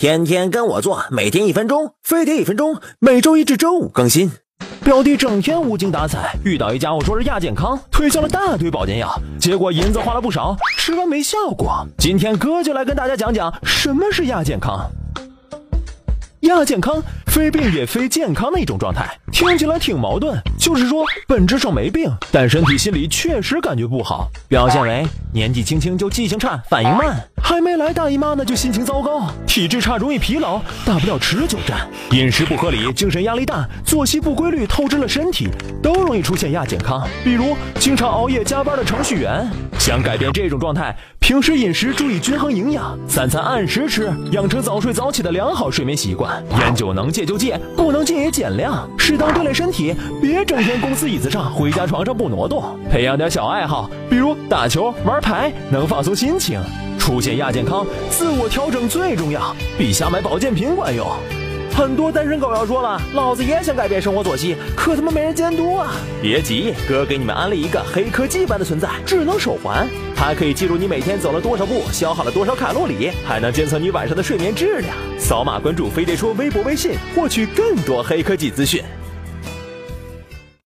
天天跟我做，每天一分钟，飞碟一分钟，每周一至周五更新。表弟整天无精打采，遇到一家伙说是亚健康，推销了大堆保健药，结果银子花了不少，吃完没效果。今天哥就来跟大家讲讲什么是亚健康。亚健康，非病也非健康的一种状态，听起来挺矛盾。就是说，本质上没病，但身体心里确实感觉不好，表现为年纪轻轻就记性差、反应慢，还没来大姨妈呢就心情糟糕，体质差、容易疲劳，大不了持久战。饮食不合理、精神压力大、作息不规律，透支了身体，都容易出现亚健康。比如经常熬夜加班的程序员，想改变这种状态。平时饮食注意均衡营养，三餐按时吃，养成早睡早起的良好睡眠习惯。烟酒能戒就戒，不能戒也减量。适当锻炼身体，别整天公司椅子上，回家床上不挪动。培养点小爱好，比如打球、玩牌，能放松心情。出现亚健康，自我调整最重要，比瞎买保健品管用。很多单身狗要说了，老子也想改变生活作息，可他妈没人监督啊！别急，哥给你们安利一个黑科技般的存在——智能手环，它可以记录你每天走了多少步，消耗了多少卡路里，还能监测你晚上的睡眠质量。扫码关注飞碟说微博、微信，获取更多黑科技资讯。